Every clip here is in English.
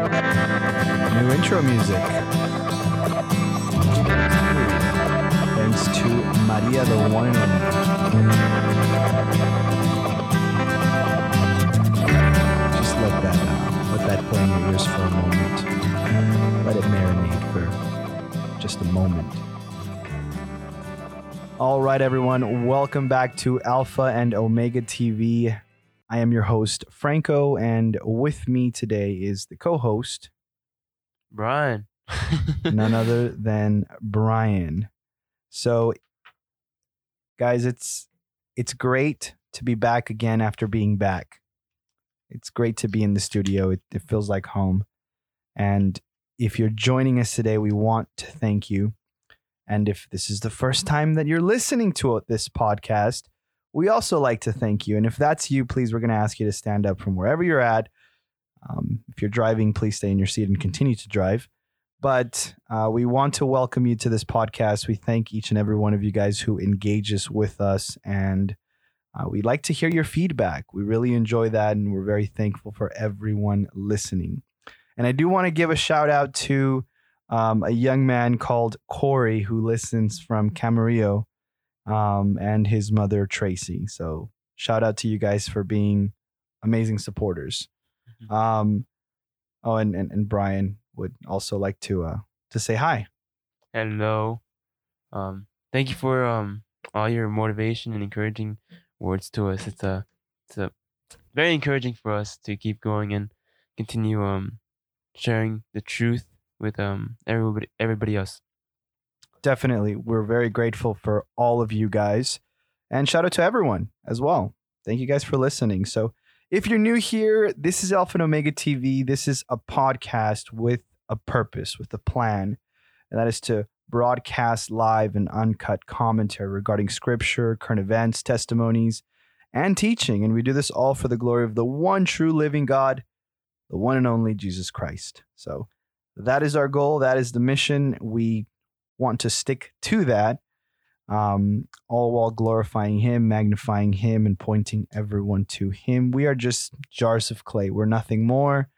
New intro music. Thanks to Maria the one and. Just let that let that play in your ears for a moment. Let it marinate for just a moment. All right, everyone, welcome back to Alpha and Omega TV. I am your host, Franco, and with me today is the co host, Brian. none other than Brian. So, guys, it's it's great to be back again after being back. It's great to be in the studio. It, it feels like home. And if you're joining us today, we want to thank you. And if this is the first time that you're listening to this podcast, we also like to thank you. And if that's you, please, we're going to ask you to stand up from wherever you're at. Um, if you're driving, please stay in your seat and continue to drive. But uh, we want to welcome you to this podcast. We thank each and every one of you guys who engages with us. And uh, we'd like to hear your feedback. We really enjoy that. And we're very thankful for everyone listening. And I do want to give a shout out to um, a young man called Corey who listens from Camarillo um, and his mother Tracy. So shout out to you guys for being amazing supporters. Mhm. Um, oh, and, and and Brian would also like to uh to say hi. Hello. Um, thank you for um all your motivation and encouraging words to us. It's a it's a very encouraging for us to keep going and continue um sharing the truth with um everybody everybody else. Definitely, we're very grateful for all of you guys, and shout out to everyone as well. Thank you guys for listening. So, if you're new here, this is Alpha and Omega TV. This is a podcast with a purpose, with a plan, and that is to broadcast live and uncut commentary regarding scripture, current events, testimonies, and teaching. And we do this all for the glory of the one true living God, the one and only Jesus Christ. So, that is our goal. That is the mission. We want to stick to that, um, all while glorifying Him, magnifying Him, and pointing everyone to Him. We are just jars of clay. We're nothing more.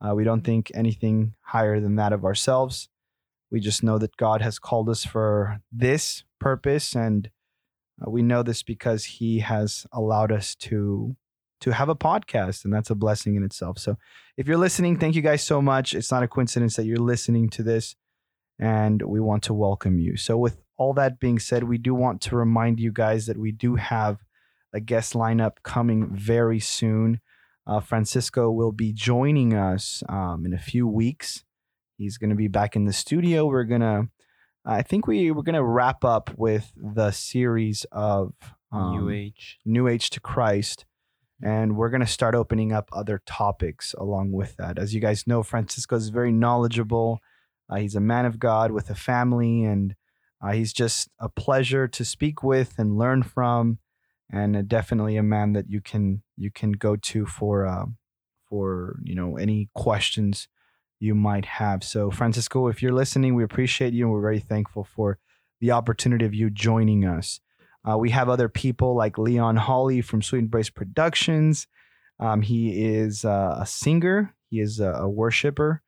Uh, we don't think anything higher than that of ourselves. We just know that God has called us for this purpose, and uh, we know this because He has allowed us to to have a podcast, and that's a blessing in itself. So, if you're listening, thank you guys so much. It's not a coincidence that you're listening to this and we want to welcome you. So, with all that being said, we do want to remind you guys that we do have a guest lineup coming very soon. Uh, Francisco will be joining us um, in a few weeks. He's going to be back in the studio. We're gonna, I think we we're gonna wrap up with the series of um, New Age. New Age to Christ. And we're going to start opening up other topics along with that. As you guys know, Francisco is very knowledgeable. Uh, he's a man of God with a family, and uh, he's just a pleasure to speak with and learn from, and uh, definitely a man that you can you can go to for uh, for you know any questions you might have. So, Francisco, if you're listening, we appreciate you, and we're very thankful for the opportunity of you joining us. Uh, we have other people like Leon Hawley from Sweet Embrace Productions. Um, he is uh, a singer. He is a, a worshiper,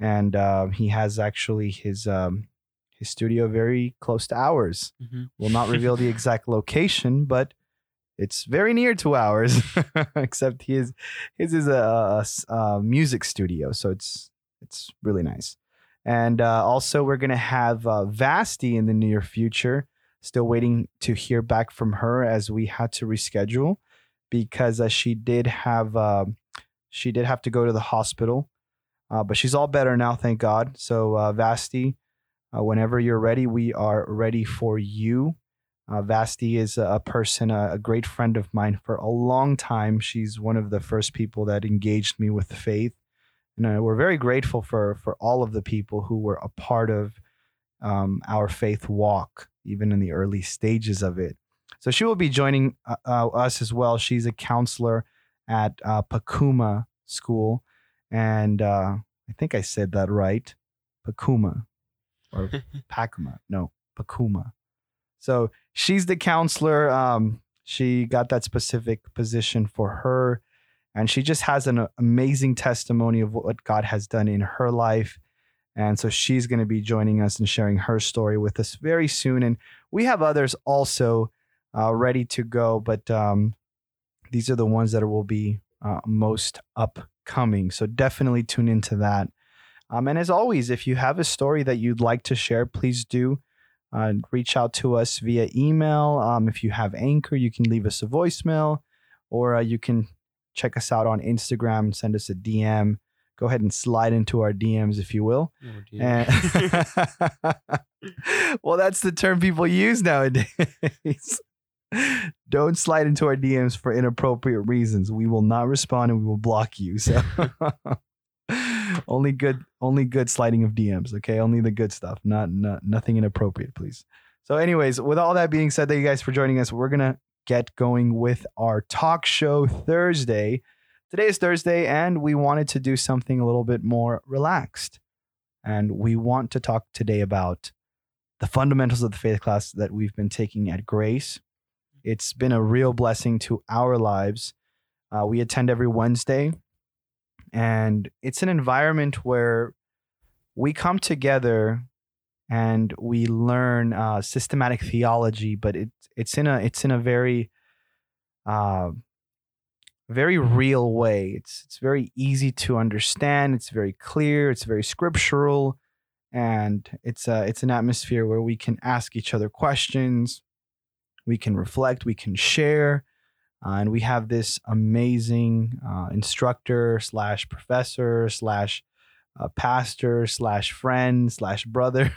and uh, he has actually his um, his studio very close to ours. Mhm. We'll not reveal the exact location, but it's very near to ours. Except his his is a music studio, so it's it's really nice. And uh, also, we're gonna have uh, Vasti in the near future. Still waiting to hear back from her as we had to reschedule because uh, she did have uh, she did have to go to the hospital, uh, but she's all better now, thank God. So uh, Vasti, uh, whenever you're ready, we are ready for you. Uh, Vasti is a, person, a, a great friend of mine for a long time. She's one of the first people that engaged me with faith, and uh, we're very grateful for for all of the people who were a part of um, our faith walk, even in the early stages of it. So she will be joining uh, uh, us as well. She's a counselor at uh, Pakuma School, and uh, I think I said that right, Pakuma or Pakuma. No, Pakuma. So she's the counselor. Um, she got that specific position for her, And she just has an amazing testimony of what God has done in her life. And so she's going to be joining us and sharing her story with us very soon. And we have others also uh, ready to go, but um, these are the ones that will be uh, most upcoming. So definitely tune into that. Um, and as always, if you have a story that you'd like to share, please do uh, reach out to us via email. Um, if you have Anchor, you can leave us a voicemail or uh, you can check us out on Instagram, send us a DM. Go ahead and slide into our DMs, if you will. Oh, And well, that's the term people use nowadays. Don't slide into our DMs for inappropriate reasons. We will not respond and we will block you. So only good only good sliding of DMs, okay? Only the good stuff, not, not nothing inappropriate, please. So anyways, with all that being said, thank you guys for joining us. We're going to get going with our talk show Thursday. Today is Thursday and we wanted to do something a little bit more relaxed. And we want to talk today about the fundamentals of the faith class that we've been taking at Grace. It's been a real blessing to our lives. Uh, we attend every Wednesday, and it's an environment where we come together and we learn uh, systematic theology, but it's it's in a it's in a very uh, very real way. It's it's very easy to understand. It's very clear. It's very scriptural, and it's a it's an atmosphere where we can ask each other questions, we can reflect, we can share, uh, and we have this amazing uh, instructor slash professor slash uh, pastor slash friend slash brother.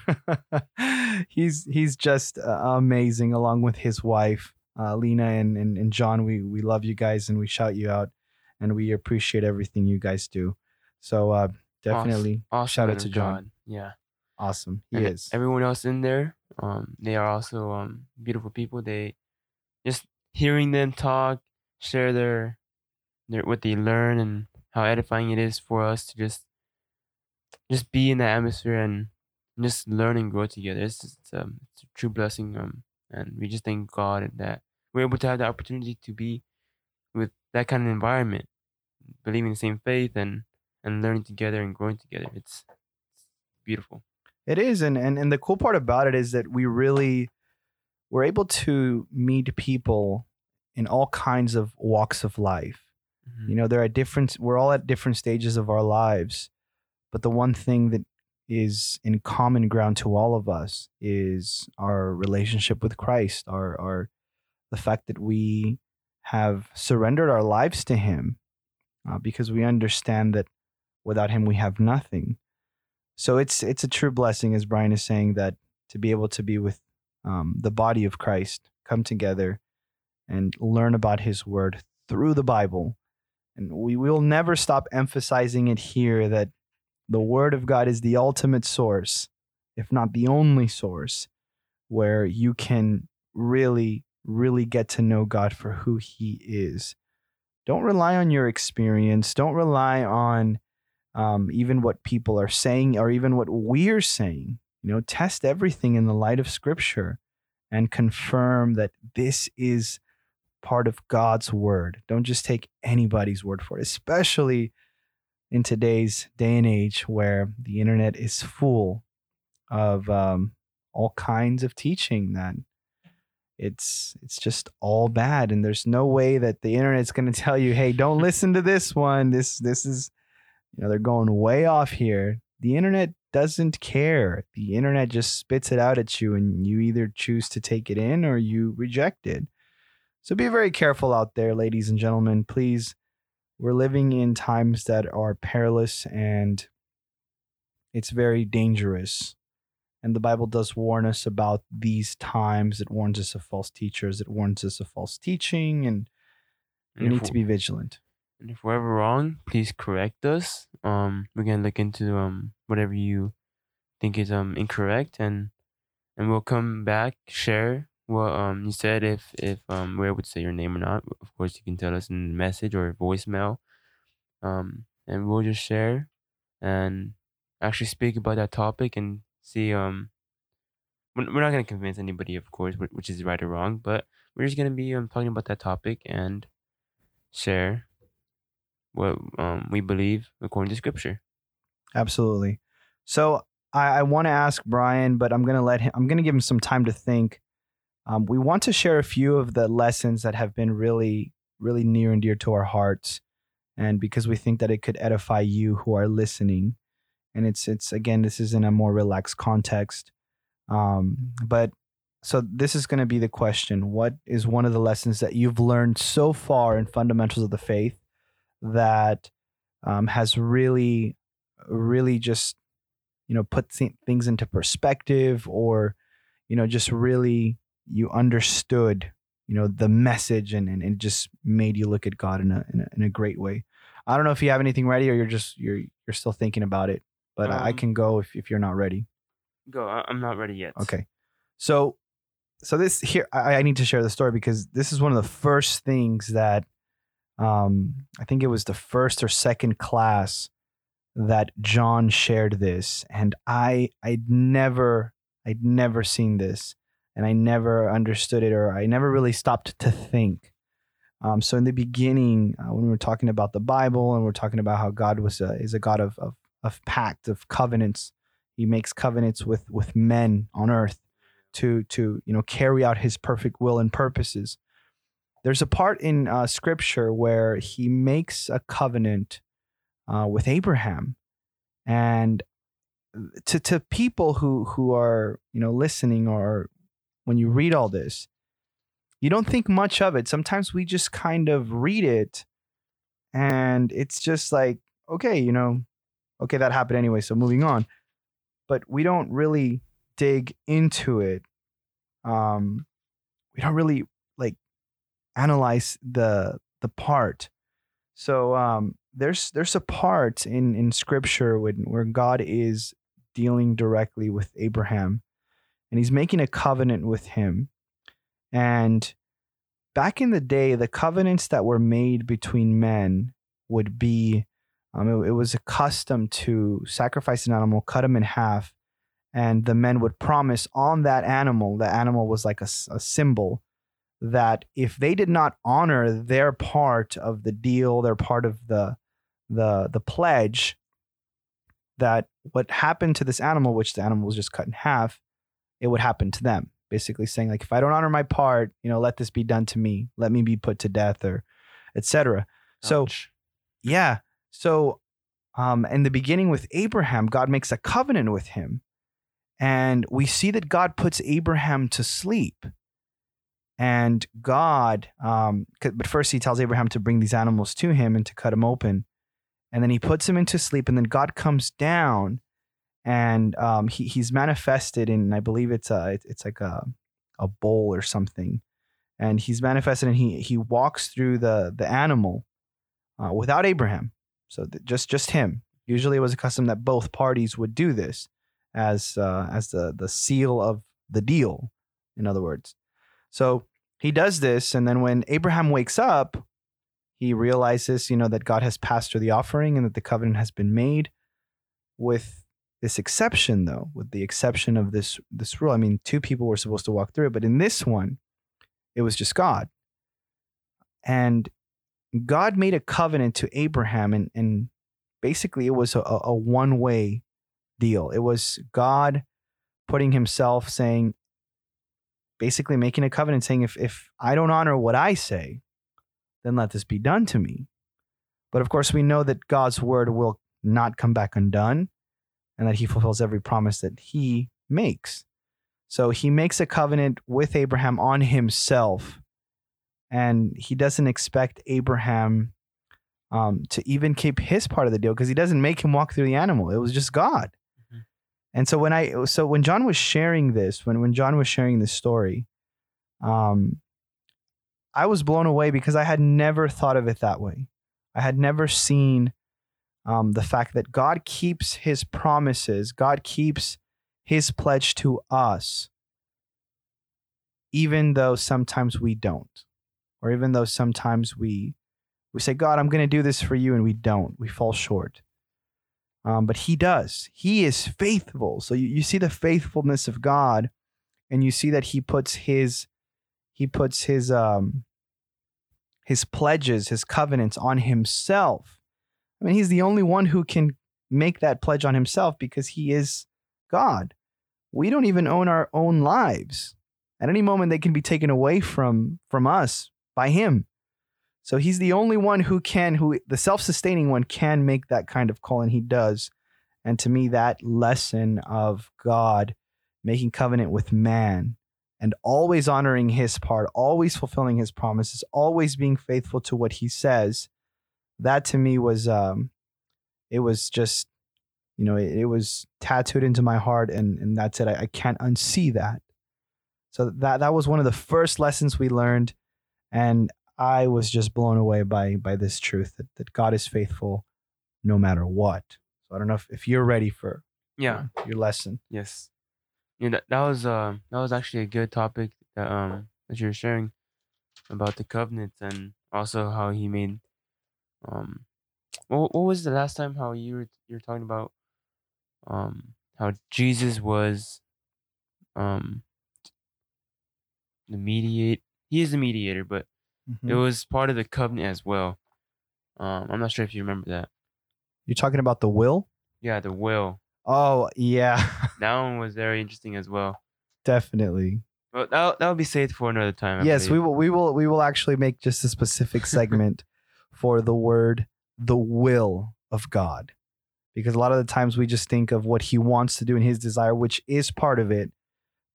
he's he's just uh, amazing, along with his wife uh, Lena and, and and John. We we love you guys and we shout you out, and we appreciate everything you guys do. So uh, definitely awesome shout out to of John. Yeah. Awesome. He and is. everyone else in there um they are also um beautiful people they just hearing them talk share their their what they learn and how edifying it is for us to just just be in that atmosphere and just learn and grow together it's just um it's a true blessing um and we just thank god that we're able to have the opportunity to be with that kind of environment believing the same faith and and learning together and growing together it's, it's beautiful It is, and, and and the cool part about it is that we really we're able to meet people in all kinds of walks of life. Mhm. You know, there are different. We're all at different stages of our lives, but the one thing that is in common ground to all of us is our relationship with Christ. Our our the fact that we have surrendered our lives to Him, uh, because we understand that without Him we have nothing. So it's it's a true blessing, as Brian is saying, that to be able to be with um, the body of Christ, come together and learn about His Word through the Bible, and we will never stop emphasizing it here that the Word of God is the ultimate source, if not the only source, where you can really, really get to know God for who He is. Don't rely on your experience. Don't rely on um, even what people are saying or even what we're saying. You know, test everything in the light of Scripture and confirm that this is part of God's word. Don't just take anybody's word for it, especially in today's day and age where the internet is full of um, all kinds of teaching that it's it's just all bad and there's no way that the internet's going to tell you hey don't listen to this one this this is you know they're going way off here. The internet doesn't care. The internet just spits it out at you and you either choose to take it in or you reject it. So be very careful out there ladies and gentlemen. Please we're living in times that are perilous and it's very dangerous. And the bible does warn us about these times. It warns us of false teachers. It warns us of false teaching and we need to be vigilant And if we're ever wrong, please correct us. Um, we're gonna look into um whatever you think is um incorrect, and and we'll come back share what um you said if if um we're able to say your name or not. Of course, you can tell us in message or voicemail. Um, and we'll just share and actually speak about that topic and see um. We're not gonna convince anybody, of course, which is right or wrong, but we're just gonna be um talking about that topic and share what um, we believe according to Scripture. Absolutely. So I, I want to ask Brian, but I'm gonna let him. I'm gonna give him some time to think. Um, we want to share a few of the lessons that have been really, really near and dear to our hearts, and because we think that it could edify you who are listening. And it's it's again, this is in a more relaxed context. Um, but so this is going to be the question: What is one of the lessons that you've learned so far in fundamentals of the faith that um, has really, really just you know put th- things into perspective, or you know just really you understood you know the message and, and it just made you look at God in a, in a in a great way. I don't know if you have anything ready or you're just you're you're still thinking about it, but I I Um, can go if if you're not ready. Go. I'm not ready yet. Okay. So so this here I, I need to share the story because this is one of the first things that um I think it was the first or second class that John shared this and I I'd never I'd never seen this and I never understood it or I never really stopped to think. Um, so in the beginning, uh, when we were talking about the Bible and we're talking about how God was a, is a God of, of of pact of covenants, He makes covenants with with men on earth to to you know carry out His perfect will and purposes. There's a part in uh, Scripture where He makes a covenant uh, with Abraham, and to to people who who are you know listening or when you read all this, you don't think much of it. Sometimes we just kind of read it, and it's just like okay, you know, okay, that happened anyway, so moving on. But we don't really dig into it. Um, we don't really analyze the the part. So um, there's there's a part in in Scripture when where God is dealing directly with Abraham, and He's making a covenant with him. And back in the day, the covenants that were made between men would be um, it, it was a custom to sacrifice an animal, cut him in half, and the men would promise on that animal. The animal was like a symbol that if they did not honor their part of the deal, their part of the the the pledge, that what happened to this animal, which the animal was just cut in half, it would happen to them. Basically saying like, if I don't honor my part, you know, let this be done to me. Let me be put to death, or etc. So yeah. So, um, in the beginning with Abraham, God makes a covenant with him. And we see that God puts Abraham to sleep. And God, um, but first he tells Abraham to bring these animals to him and to cut him open. And then he puts him into sleep. And then God comes down and um, he, he's manifested in, I believe it's, a, it's like a, a bowl or something. And he's manifested and he, he walks through the, the animal uh, without Abraham. So th- just just him. Usually, it was a custom that both parties would do this as uh, as the the seal of the deal. In other words, so he does this, and then when Abraham wakes up, he realizes, you know, that God has passed through the offering and that the covenant has been made. With this exception, though, with the exception of this this rule, I mean, two people were supposed to walk through it, but in this one, it was just God. And God made a covenant to Abraham, and, and basically it was a, a one way deal. It was God putting himself saying, basically making a covenant saying, if, if I don't honor what I say, then let this be done to me. But of course, we know that God's word will not come back undone and that he fulfills every promise that he makes. So he makes a covenant with Abraham on himself and he doesn't expect Abraham um, to even keep his part of the deal because he doesn't make him walk through the animal. It was just God. And so when I so when John was sharing this, when when John was sharing this story, um, I was blown away because I had never thought of it that way. I had never seen um, the fact that God keeps His promises. God keeps His pledge to us, even though sometimes we don't or even though sometimes we we say god i'm going to do this for you and we don't we fall short um, but he does he is faithful so you, you see the faithfulness of god and you see that he puts his he puts his um his pledges his covenants on himself I mean, he's the only one who can make that pledge on himself because he is God. We don't even own our own lives. At any moment they can be taken away from from us by him. So he's the only one who can who the self-sustaining one can make that kind of call and he does. And to me that lesson of God making covenant with man and always honoring his part, always fulfilling his promises, always being faithful to what he says, that to me was um it was just you know it, it was tattooed into my heart and and that's it I, I can't unsee that so that that was one of the first lessons we learned and i was just blown away by by this truth that, that god is faithful no matter what so i don't know if, if you're ready for Yeah. uh, your lesson Yes. Yeah, that, that was um that was actually a good topic that um that you were sharing about the covenants and also how he made um what what was the last time how you were you were talking about um how Jesus was um the mediate he is the mediator but it Mhm. was part of the covenant as well. Um I'm not sure if you remember that. you're talking about the will Yeah, the will. oh yeah That one was very interesting as well. definitely Well, that that would be saved for another time. I yes we will we will we will actually make just a specific segment for the word the will of god because a lot of the times we just think of what he wants to do and his desire which is part of it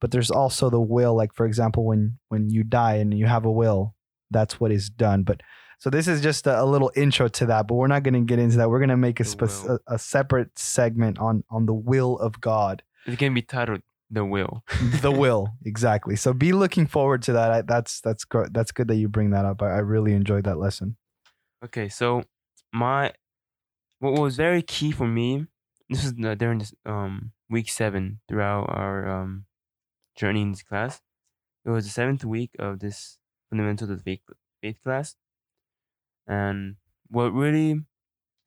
but there's also the will like for example when when you die and you have a will that's what is done but so this is just a, a little intro to that but we're not going to get into that we're going to make a, will. a, a separate segment on on the will of god It's gonna be titled "The Will." the will exactly so be looking forward to that I, that's that's gr- that's good that you bring that up I, I really enjoyed that lesson Okay, so my what was very key for me. This is during this um week seven throughout our um journey in this class. It was the seventh week of this fundamentals of the faith faith class, and what really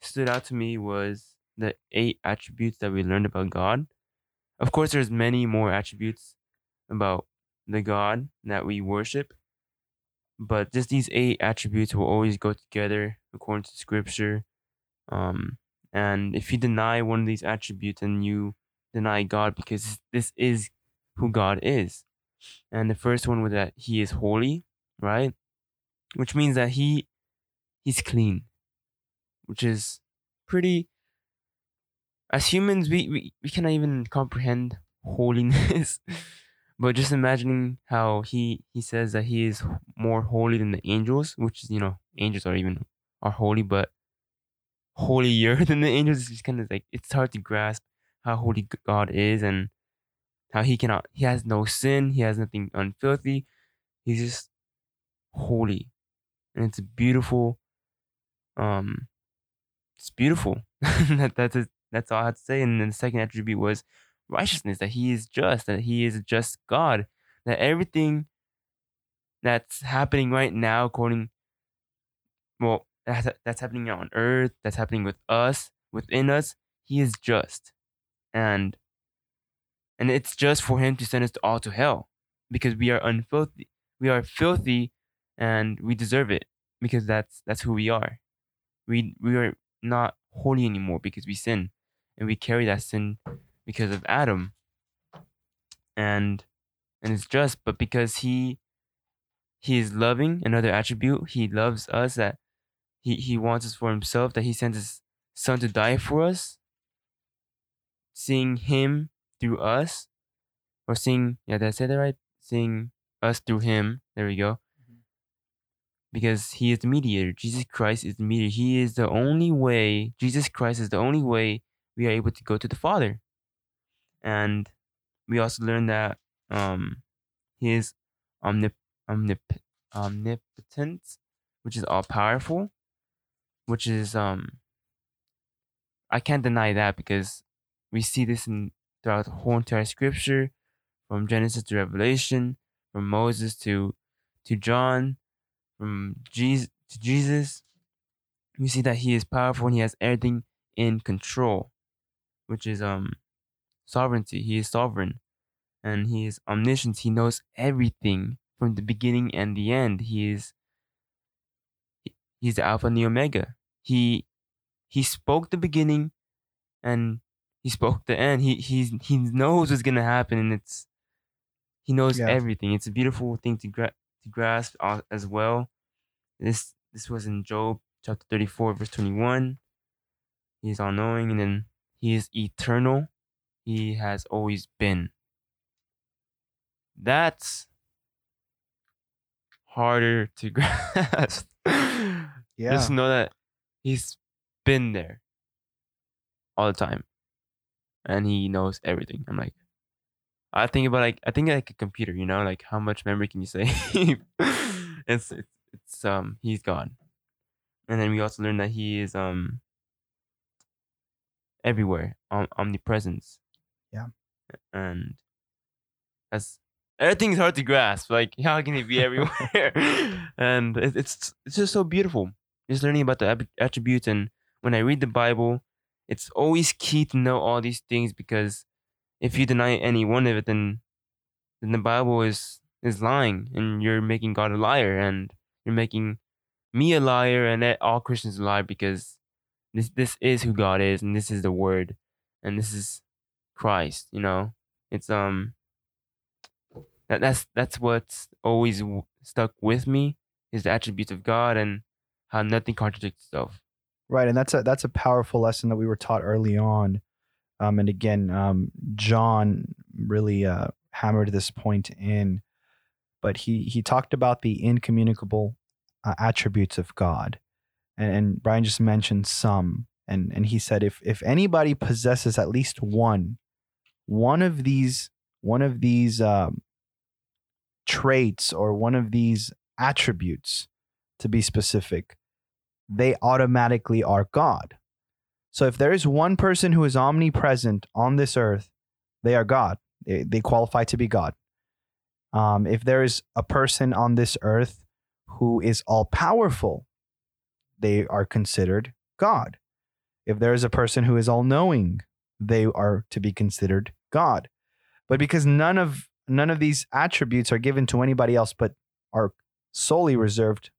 stood out to me was the eight attributes that we learned about God. Of course, there's many more attributes about the God that we worship, but just these eight attributes will always go together according to scripture. Um, and if you deny one of these attributes, then you deny God because this is who God is. And the first one was that He is holy, right? Which means that He He's clean, which is pretty. As humans, we, we, we cannot even comprehend holiness. But just imagining how he he says that he is more holy than the angels, which is you know angels are even are holy, but holier than the angels is kind of like it's hard to grasp how holy God is and how he cannot he has no sin, he has nothing unfilthy, he's just holy, and it's beautiful, um, it's beautiful. that that's it. that's all I had to say. And then the second attribute was righteousness, that he is just, that he is just God, that everything that's happening right now, according, well, that's, that's happening on earth, that's happening with us, within us, he is just. And and it's just for him to send us all to hell because we are unfilthy. We are filthy and we deserve it because that's that's who we are. We we are not holy anymore because we sin and we carry that sin because of Adam. And and it's just but because he he is loving another attribute he loves us that he he wants us for himself that he sends his son to die for us seeing him through us or seeing yeah did i say that right seeing us through him there we go because he is the mediator. Jesus christ is the mediator. He is the only way jesus christ is the only way we are able to go to the father. And we also learn that um he is omnip- omnip- omnipotent which is all powerful which is um i can't deny that because we see this in throughout the whole entire scripture from genesis to revelation from moses to to john from jesus to jesus we see that he is powerful and he has everything in control which is um sovereignty he is sovereign and he is omniscient he knows everything from the beginning and the end he is he's the alpha and the omega he he spoke the beginning, and he spoke the end. He he he knows what's gonna happen, and it's he knows Yeah. everything. It's a beautiful thing to gra- to grasp uh, as well. This this was in Job chapter thirty four verse twenty one. He is all knowing, and then he is eternal. He has always been. That's harder to grasp. Yeah. Just know that he's been there all the time, and he knows everything. I'm like, I think about like I think like a computer, you know, like how much memory can you save? it's, it's it's um he's gone, and then we also learned that he is um everywhere, om- omnipresence. Yeah. and that's everything's hard to grasp. Like how can he be everywhere? and it, it's it's just so beautiful. Just learning about the ab- attributes, and when I read the Bible, it's always key to know all these things because if you deny any one of it, then then the Bible is is lying, and you're making God a liar, and you're making me a liar, and all Christians a liar because this this is who God is, and this is the Word, and this is Christ. You know, it's um that that's that's what's always stuck with me is the attributes of God and how nothing contradicts itself. Right, and that's a that's a powerful lesson that we were taught early on. Um, and again, um, John really uh, hammered this point in, but he he talked about the incommunicable uh, attributes of God, and, and Brian just mentioned some, and and he said if if anybody possesses at least one, one of these one of these um, traits or one of these attributes, to be specific, they automatically are God. So if there is one person who is omnipresent on this earth, they are God. They, they qualify to be God. Um, if there is a person on this earth who is all powerful, they are considered God. If there is a person who is all knowing, they are to be considered God. But because none of none of these attributes are given to anybody else, but are solely reserved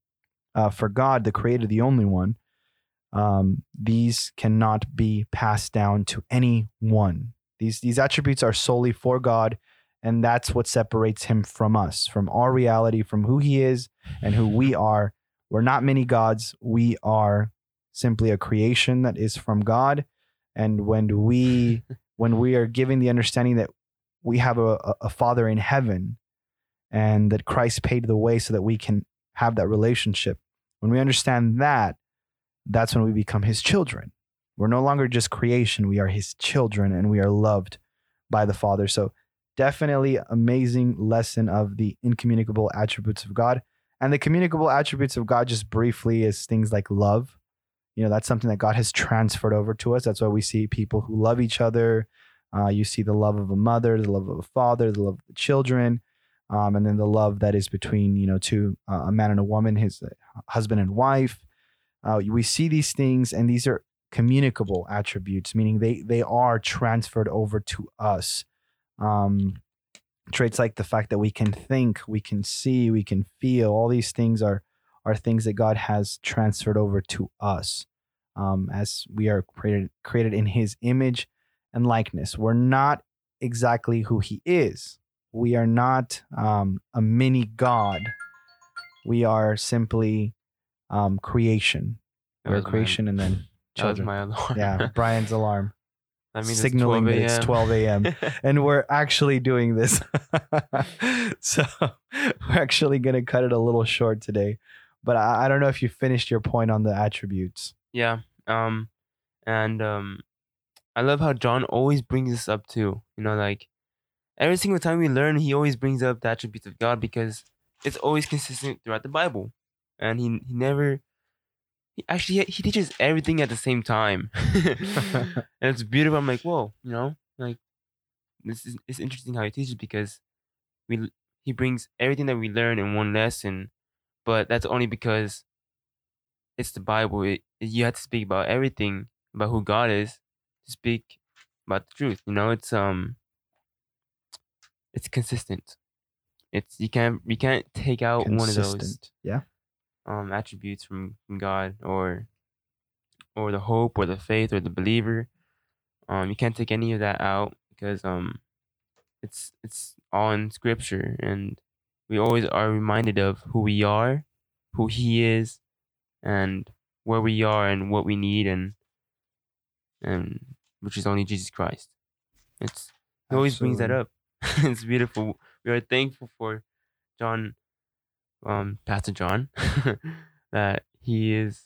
uh, for God, the Creator, the only one, um, these cannot be passed down to anyone. These these attributes are solely for God, and that's what separates Him from us, from our reality, from who He is and who we are. We're not many gods. We are simply a creation that is from God. And when we when we are given the understanding that we have a, a- a Father in heaven, and that Christ paid the way so that we can have that relationship. When we understand that, that's when we become his children. We're no longer just creation, we are his children and we are loved by the Father. So, definitely amazing lesson of the incommunicable attributes of God. And the communicable attributes of God, just briefly, is things like love. You know, that's something that God has transferred over to us. That's why we see people who love each other. Uh, you see the love of a mother, the love of a father, the love of the children um, and then the love that is between you know two uh, a man and a woman, his uh, husband and wife. Uh, we see these things, and these are communicable attributes, meaning they they are transferred over to us. Um, traits like the fact that we can think, we can see, we can feel. All these things are are things that God has transferred over to us, um, as we are created created in His image and likeness. We're not exactly who He is we are not um, a mini god. We are simply um, creation. That We're was my- creation and then That was children. my alarm. Yeah, Brian's alarm that means signaling that it's 12 a.m. a.m. and we're actually doing this. so we're actually going to cut it a little short today. But I, I don't know if you finished your point on the attributes. yeah. Um, and um, I love how John always brings this up too. You know, like every single time we learn, he always brings up the attributes of God because it's always consistent throughout the Bible, and he he never. He actually he teaches everything at the same time, and it's beautiful. I'm like, whoa, you know, like this is it's interesting how he teaches because we he brings everything that we learn in one lesson, but that's only because it's the Bible. It, you have to speak about everything about who God is to speak about the truth. You know, it's um, it's consistent. It's you can't you can't take out one of those Yeah. Um attributes from, from God or or the hope or the faith or the believer. Um, you can't take any of that out because um, it's it's all in scripture, and we always are reminded of who we are, who He is, and where we are and what we need, and and which is only Jesus Christ. It's He always brings that up. it's beautiful. We are thankful for John, um, Pastor John, that he is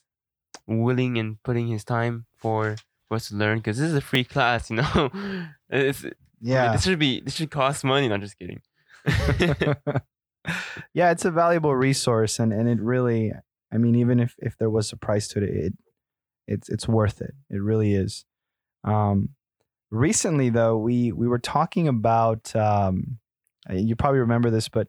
willing and putting his time for, for us to learn because this is a free class, you know. it's Yeah. this should be this should cost money. No, I'm just kidding. yeah, it's a valuable resource and, and it really I mean, even if, if there was a price to it, it it's it's worth it. It really is. Um recently though, we we were talking about um you probably remember this, but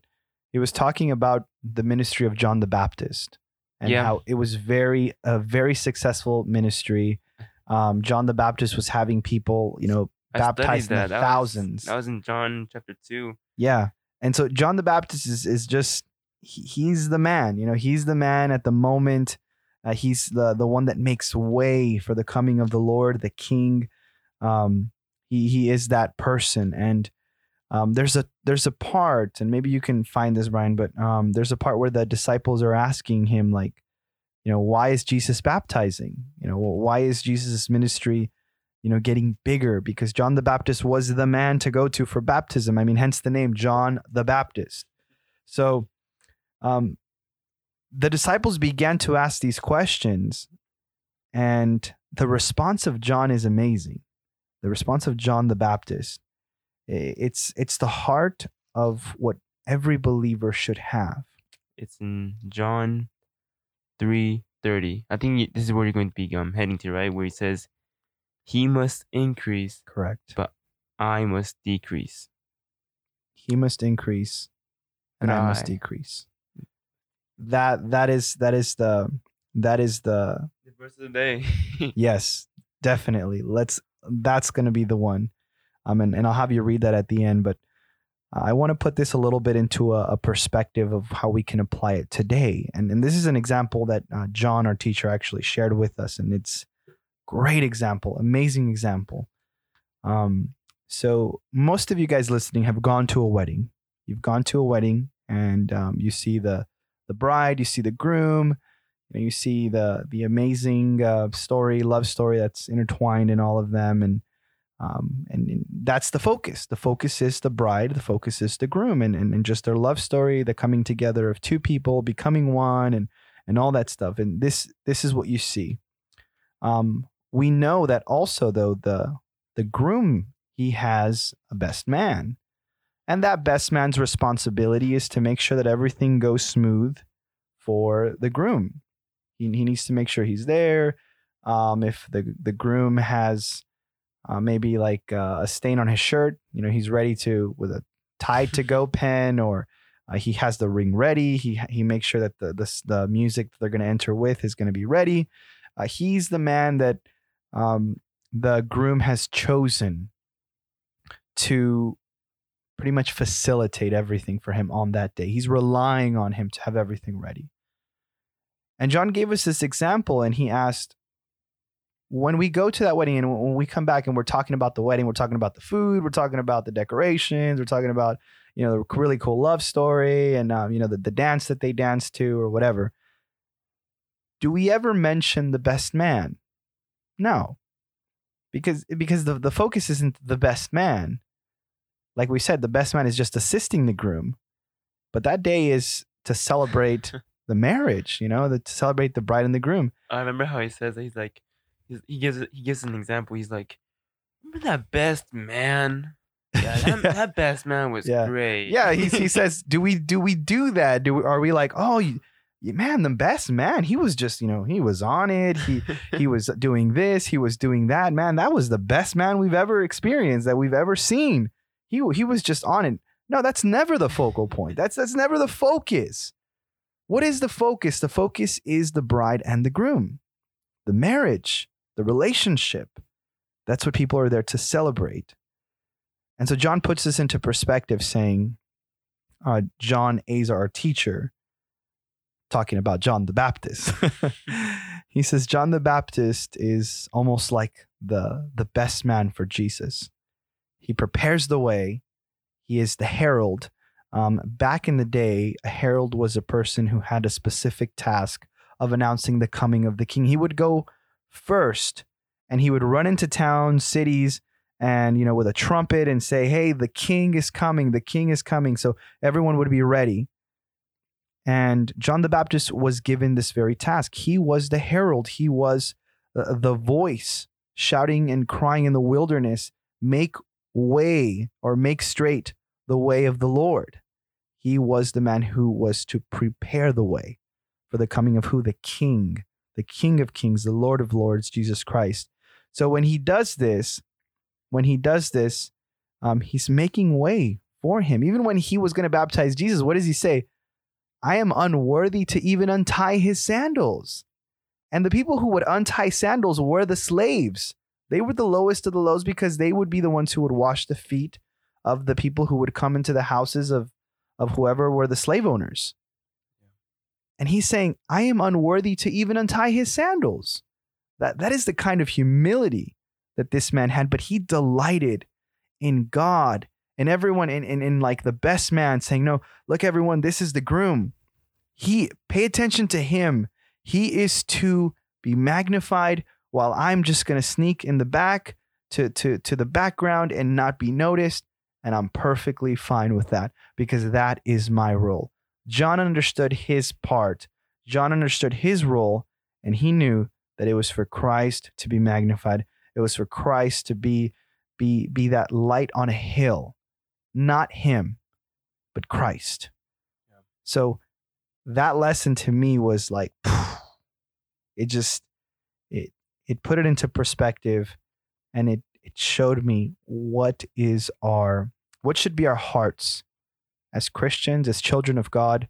he was talking about the ministry of John the Baptist and Yeah. how it was very a very successful ministry. Um, John the Baptist was having people, you know, I baptized in the that. That was- thousands. that was in John chapter two. Yeah. And so John the Baptist is, is just, he, he's the man, you know, he's the man at the moment. Uh, he's the, the one that makes way for the coming of the Lord, the King. Um, he, he is that person. And um, there's a there's a part, and maybe you can find this, Brian, but um, there's a part where the disciples are asking him, like, you know, why is Jesus baptizing? You know, why is Jesus' ministry you know, getting bigger because John the Baptist was the man to go to for baptism. I mean, hence the name John the Baptist. So, um, the disciples began to ask these questions, and the response of John is amazing. The response of John the Baptist, it's it's the heart of what every believer should have. It's in John three thirty. I think this is where you're going to be um heading to, right? Where he says, "He must increase, Correct. But I must decrease." he must increase and And I must decrease. That that is that is the that is the The verse of the day. yes, definitely. Let's that's gonna be the one. Um and, and I'll have you read that at the end, but I want to put this a little bit into a, a perspective of how we can apply it today. And and this is an example that uh, John, our teacher, actually shared with us, and it's great example, amazing example. Um, so most of you guys listening have gone to a wedding. You've gone to a wedding, and um, you see the the bride, you see the groom, you, see the the amazing uh, story, love story that's intertwined in all of them, and um, and, and that's the focus. The focus is the bride. The focus is the groom, and, and and just their love story, the coming together of two people becoming one, and and all that stuff. And this this is what you see. Um, we know that also though the the groom he has a best man, and that best man's responsibility is to make sure that everything goes smooth for the groom. He he needs to make sure he's there. Um, if the the groom has uh, maybe like uh, a stain on his shirt. You know, he's ready to with a Tide to Go pen, or uh, he has the ring ready. He he makes sure that the the, the music that they're going to enter with is going to be ready. Uh, he's the man that um, the groom has chosen to pretty much facilitate everything for him on that day. He's relying on him to have everything ready. And John gave us this example, and he asked, when we go to that wedding and when we come back and we're talking about the wedding, we're talking about the food, we're talking about the decorations, we're talking about you know the really cool love story and um, you know the, the dance that they danced to or whatever. Do we ever mention the best man? No, because because the the focus isn't the best man. Like we said, the best man is just assisting the groom, but that day is to celebrate the marriage. You know, the, to celebrate the bride and the groom. I remember how he says he's like, he gives he gives an example. He's like, remember that best man? Yeah, that, Yeah. that best man was Yeah. great. yeah he, he says do we do we do that do we, are we like oh you, you- man the best man he was just you know he was on it he he was doing this he was doing that man that was the best man we've ever experienced that we've ever seen he he was just on it no that's never the focal point that's that's never the focus what is the focus the focus is the bride and the groom the marriage the relationship that's what people are there to celebrate and so John puts this into perspective, saying, uh, John Azar, our teacher, talking about John the Baptist. he says John the Baptist is almost like the the best man for Jesus. He prepares the way. He is the herald. Um, back in the day, a herald was a person who had a specific task of announcing the coming of the king. He would go first and he would run into towns, cities, and you know, with a trumpet and say, "Hey, the king is coming! The king is coming!" So everyone would be ready. And John the Baptist was given this very task. He was the herald. He was the, the voice shouting and crying in the wilderness, "Make way or make straight the way of the Lord." He was the man who was to prepare the way for the coming of who? The King, the King of Kings, the Lord of Lords, Jesus Christ. So when he does this, when he does this, um, he's making way for him. Even when he was going to baptize Jesus, what does he say? I am unworthy to even untie his sandals. And the people who would untie sandals were the slaves. They were the lowest of the lows because they would be the ones who would wash the feet of the people who would come into the houses of, of whoever were the slave owners. And he's saying, I am unworthy to even untie his sandals. That, that is the kind of humility that this man had, but he delighted in God and everyone in, in, in like the best man saying, No, look, everyone, this is the groom. He pay attention to him. He is to be magnified while I'm just gonna sneak in the back to, to, to the background and not be noticed. And I'm perfectly fine with that because that is my role. John understood his part. John understood his role, and he knew that it was for Christ to be magnified. It was for Christ to be be be that light on a hill, not him, but Christ. Yeah. So that lesson to me was like it just it it put it into perspective and it it showed me what is our what should be our hearts as Christians, as children of God,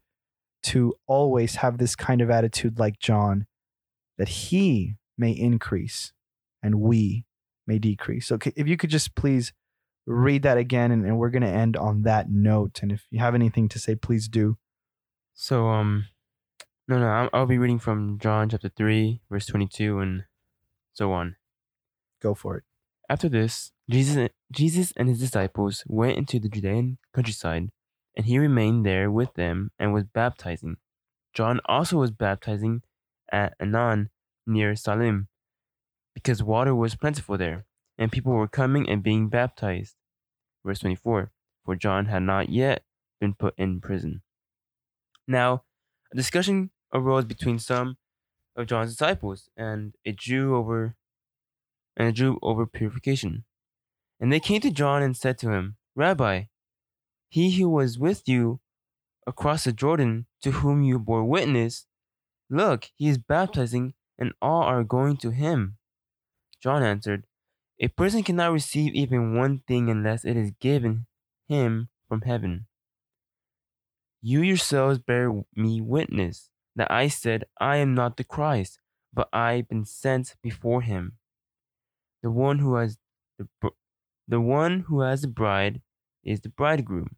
to always have this kind of attitude like John, that he may increase and we may decrease. So, if you could just please read that again, and, and we're going to end on that note. And if you have anything to say, please do. So, um, no, no, I'll be reading from John chapter 3, verse 22, and so on. Go for it. After this, Jesus, Jesus and his disciples went into the Judean countryside and he remained there with them and was baptizing. John also was baptizing at Aenon near Salim, because water was plentiful there, and people were coming and being baptized. Verse 24 For John had not yet been put in prison. Now, a discussion arose between some of John's disciples and a Jew over and a Jew over purification. And they came to John and said to him, Rabbi, he who was with you across the Jordan, to whom you bore witness, look, he is baptizing, and all are going to him. John answered, A person cannot receive even one thing unless it is given him from heaven. You yourselves bear me witness that I said, I am not the Christ, but I have been sent before him. The one who has the, the one who has the bride is the bridegroom.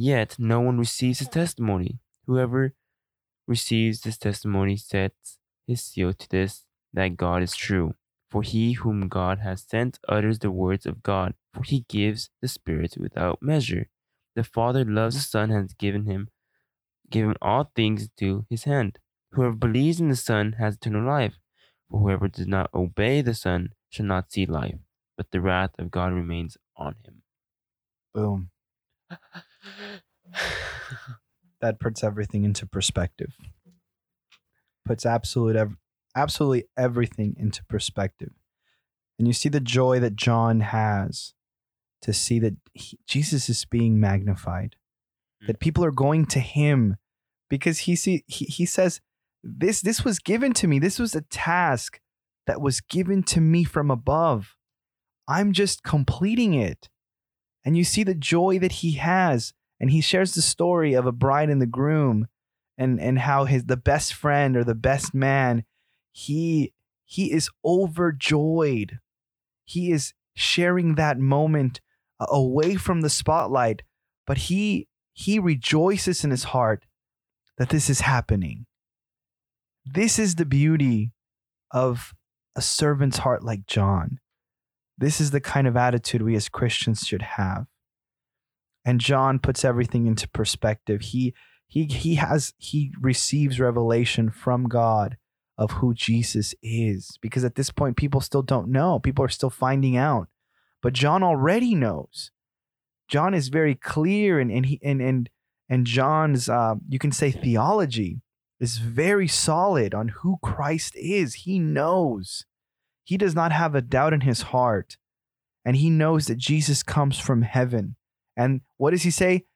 Yet no one receives his testimony. Whoever receives this testimony sets his seal to this that God is true. For he whom God has sent utters the words of God, for he gives the Spirit without measure. The Father loves the Son and has given him given all things to his hand. Whoever believes in the Son has eternal life. For whoever does not obey the Son shall not see life, but the wrath of God remains on him. Boom. that puts everything into perspective. Puts absolute ev- absolutely everything into perspective. And you see the joy that John has to see that he, Jesus is being magnified. Mm. That people are going to him because he see he, he says this this was given to me. This was a task that was given to me from above. I'm just completing it. And you see the joy that he has. And he shares the story of a bride and the groom and, and how his the best friend or the best man, he he is overjoyed. He is sharing that moment uh, away from the spotlight, but he he rejoices in his heart that this is happening. This is the beauty of a servant's heart like John. This is the kind of attitude we as Christians should have. And John puts everything into perspective. He he he has he receives revelation from God of who Jesus is because at this point people still don't know. People are still finding out. But John already knows. John is very clear and and he and and and John's uh, you can say theology is very solid on who Christ is. He knows. He does not have a doubt in his heart. And he knows that Jesus comes from heaven. And what does he say?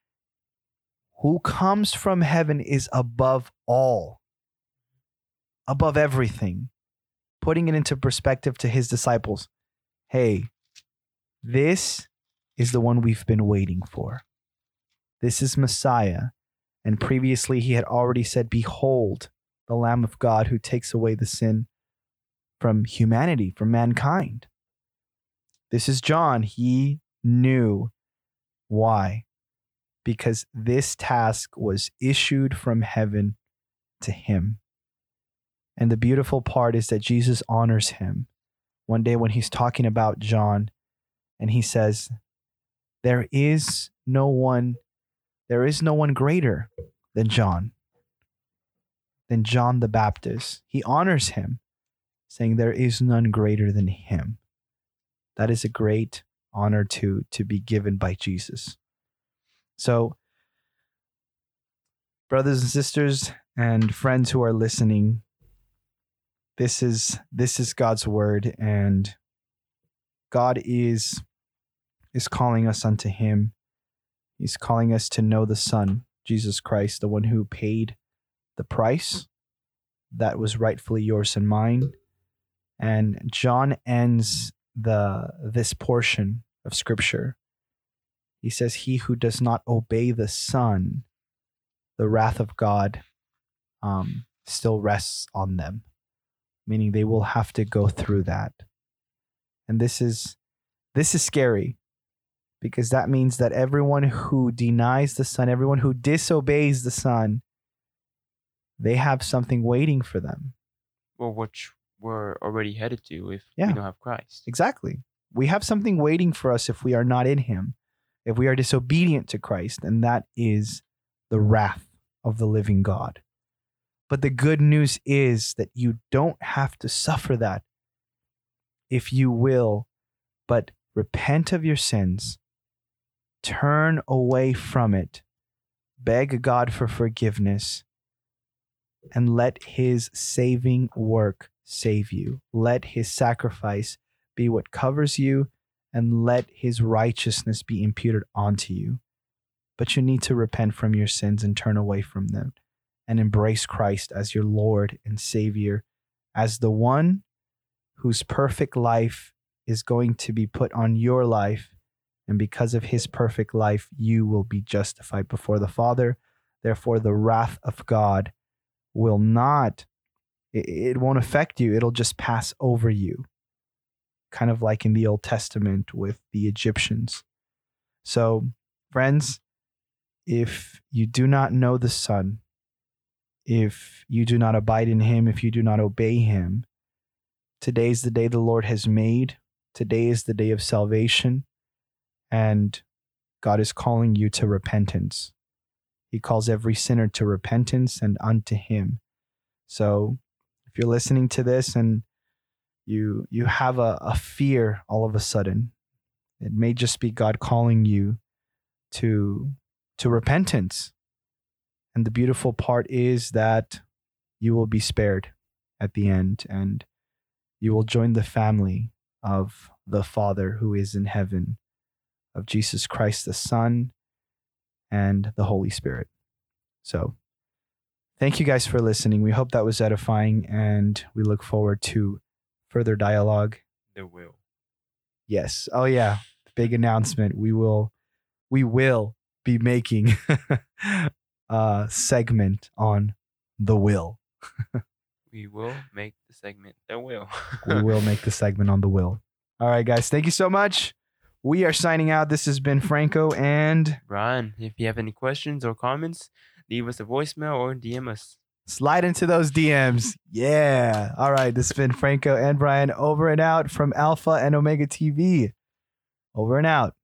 Who comes from heaven is above all, above everything. Putting it into perspective to his disciples hey, this is the one we've been waiting for. This is Messiah. And previously he had already said, Behold, the Lamb of God who takes away the sin from humanity, from mankind. This is John. He knew why. Because this task was issued from heaven to him. And the beautiful part is that Jesus honors him. One day when he's talking about John, and he says, There is no one there is no one greater than John, than John the Baptist. He honors him, saying, There is none greater than him. That is a great honor to, to be given by Jesus. So, brothers and sisters and friends who are listening, this is this is God's word and God is is calling us unto him He's calling us to know the Son, Jesus Christ, the one who paid the price that was rightfully yours and mine. And John ends the this portion of scripture. He says, He who does not obey the Son, the wrath of God um, still rests on them, meaning they will have to go through that. And this is this is scary because that means that everyone who denies the Son, everyone who disobeys the Son, they have something waiting for them. Well, which we're already headed to if Yeah. we don't have Christ. Exactly. We have something waiting for us if we are not in Him, if we are disobedient to Christ, and that is the wrath of the living God. But the good news is that you don't have to suffer that if you will, but repent of your sins, turn away from it, beg God for forgiveness, and let His saving work save you. Let His sacrifice be what covers you, and let His righteousness be imputed onto you. But you need to repent from your sins and turn away from them and embrace Christ as your Lord and Savior, as the one whose perfect life is going to be put on your life. And because of his perfect life, you will be justified before the Father. Therefore, the wrath of God will not, it, it won't affect you. It'll just pass over you. Kind of like in the Old Testament with the Egyptians. So, friends, if you do not know the Son, if you do not abide in him, if you do not obey him, today is the day the Lord has made. Today is the day of salvation, and God is calling you to repentance. He calls every sinner to repentance and unto him. So if you're listening to this and you you have a, a fear all of a sudden, it may just be God calling you to to repentance. And the beautiful part is that you will be spared at the end and you will join the family of the Father who is in heaven, of Jesus Christ the Son, and the Holy Spirit. So, thank you guys for listening. We hope that was edifying, and we look forward to further dialogue. The will. Yes. Oh yeah. Big announcement. We will we will be making a segment on the will. We will make the segment the will. We will make the segment on the will. All right, guys. Thank you so much. We are signing out. This has been Franco and Brian, if you have any questions or comments, leave us a voicemail or DM us. slide into those DMs. Yeah. All right. This has been Franco and Brian over and out from Alpha and Omega TV. Over and out.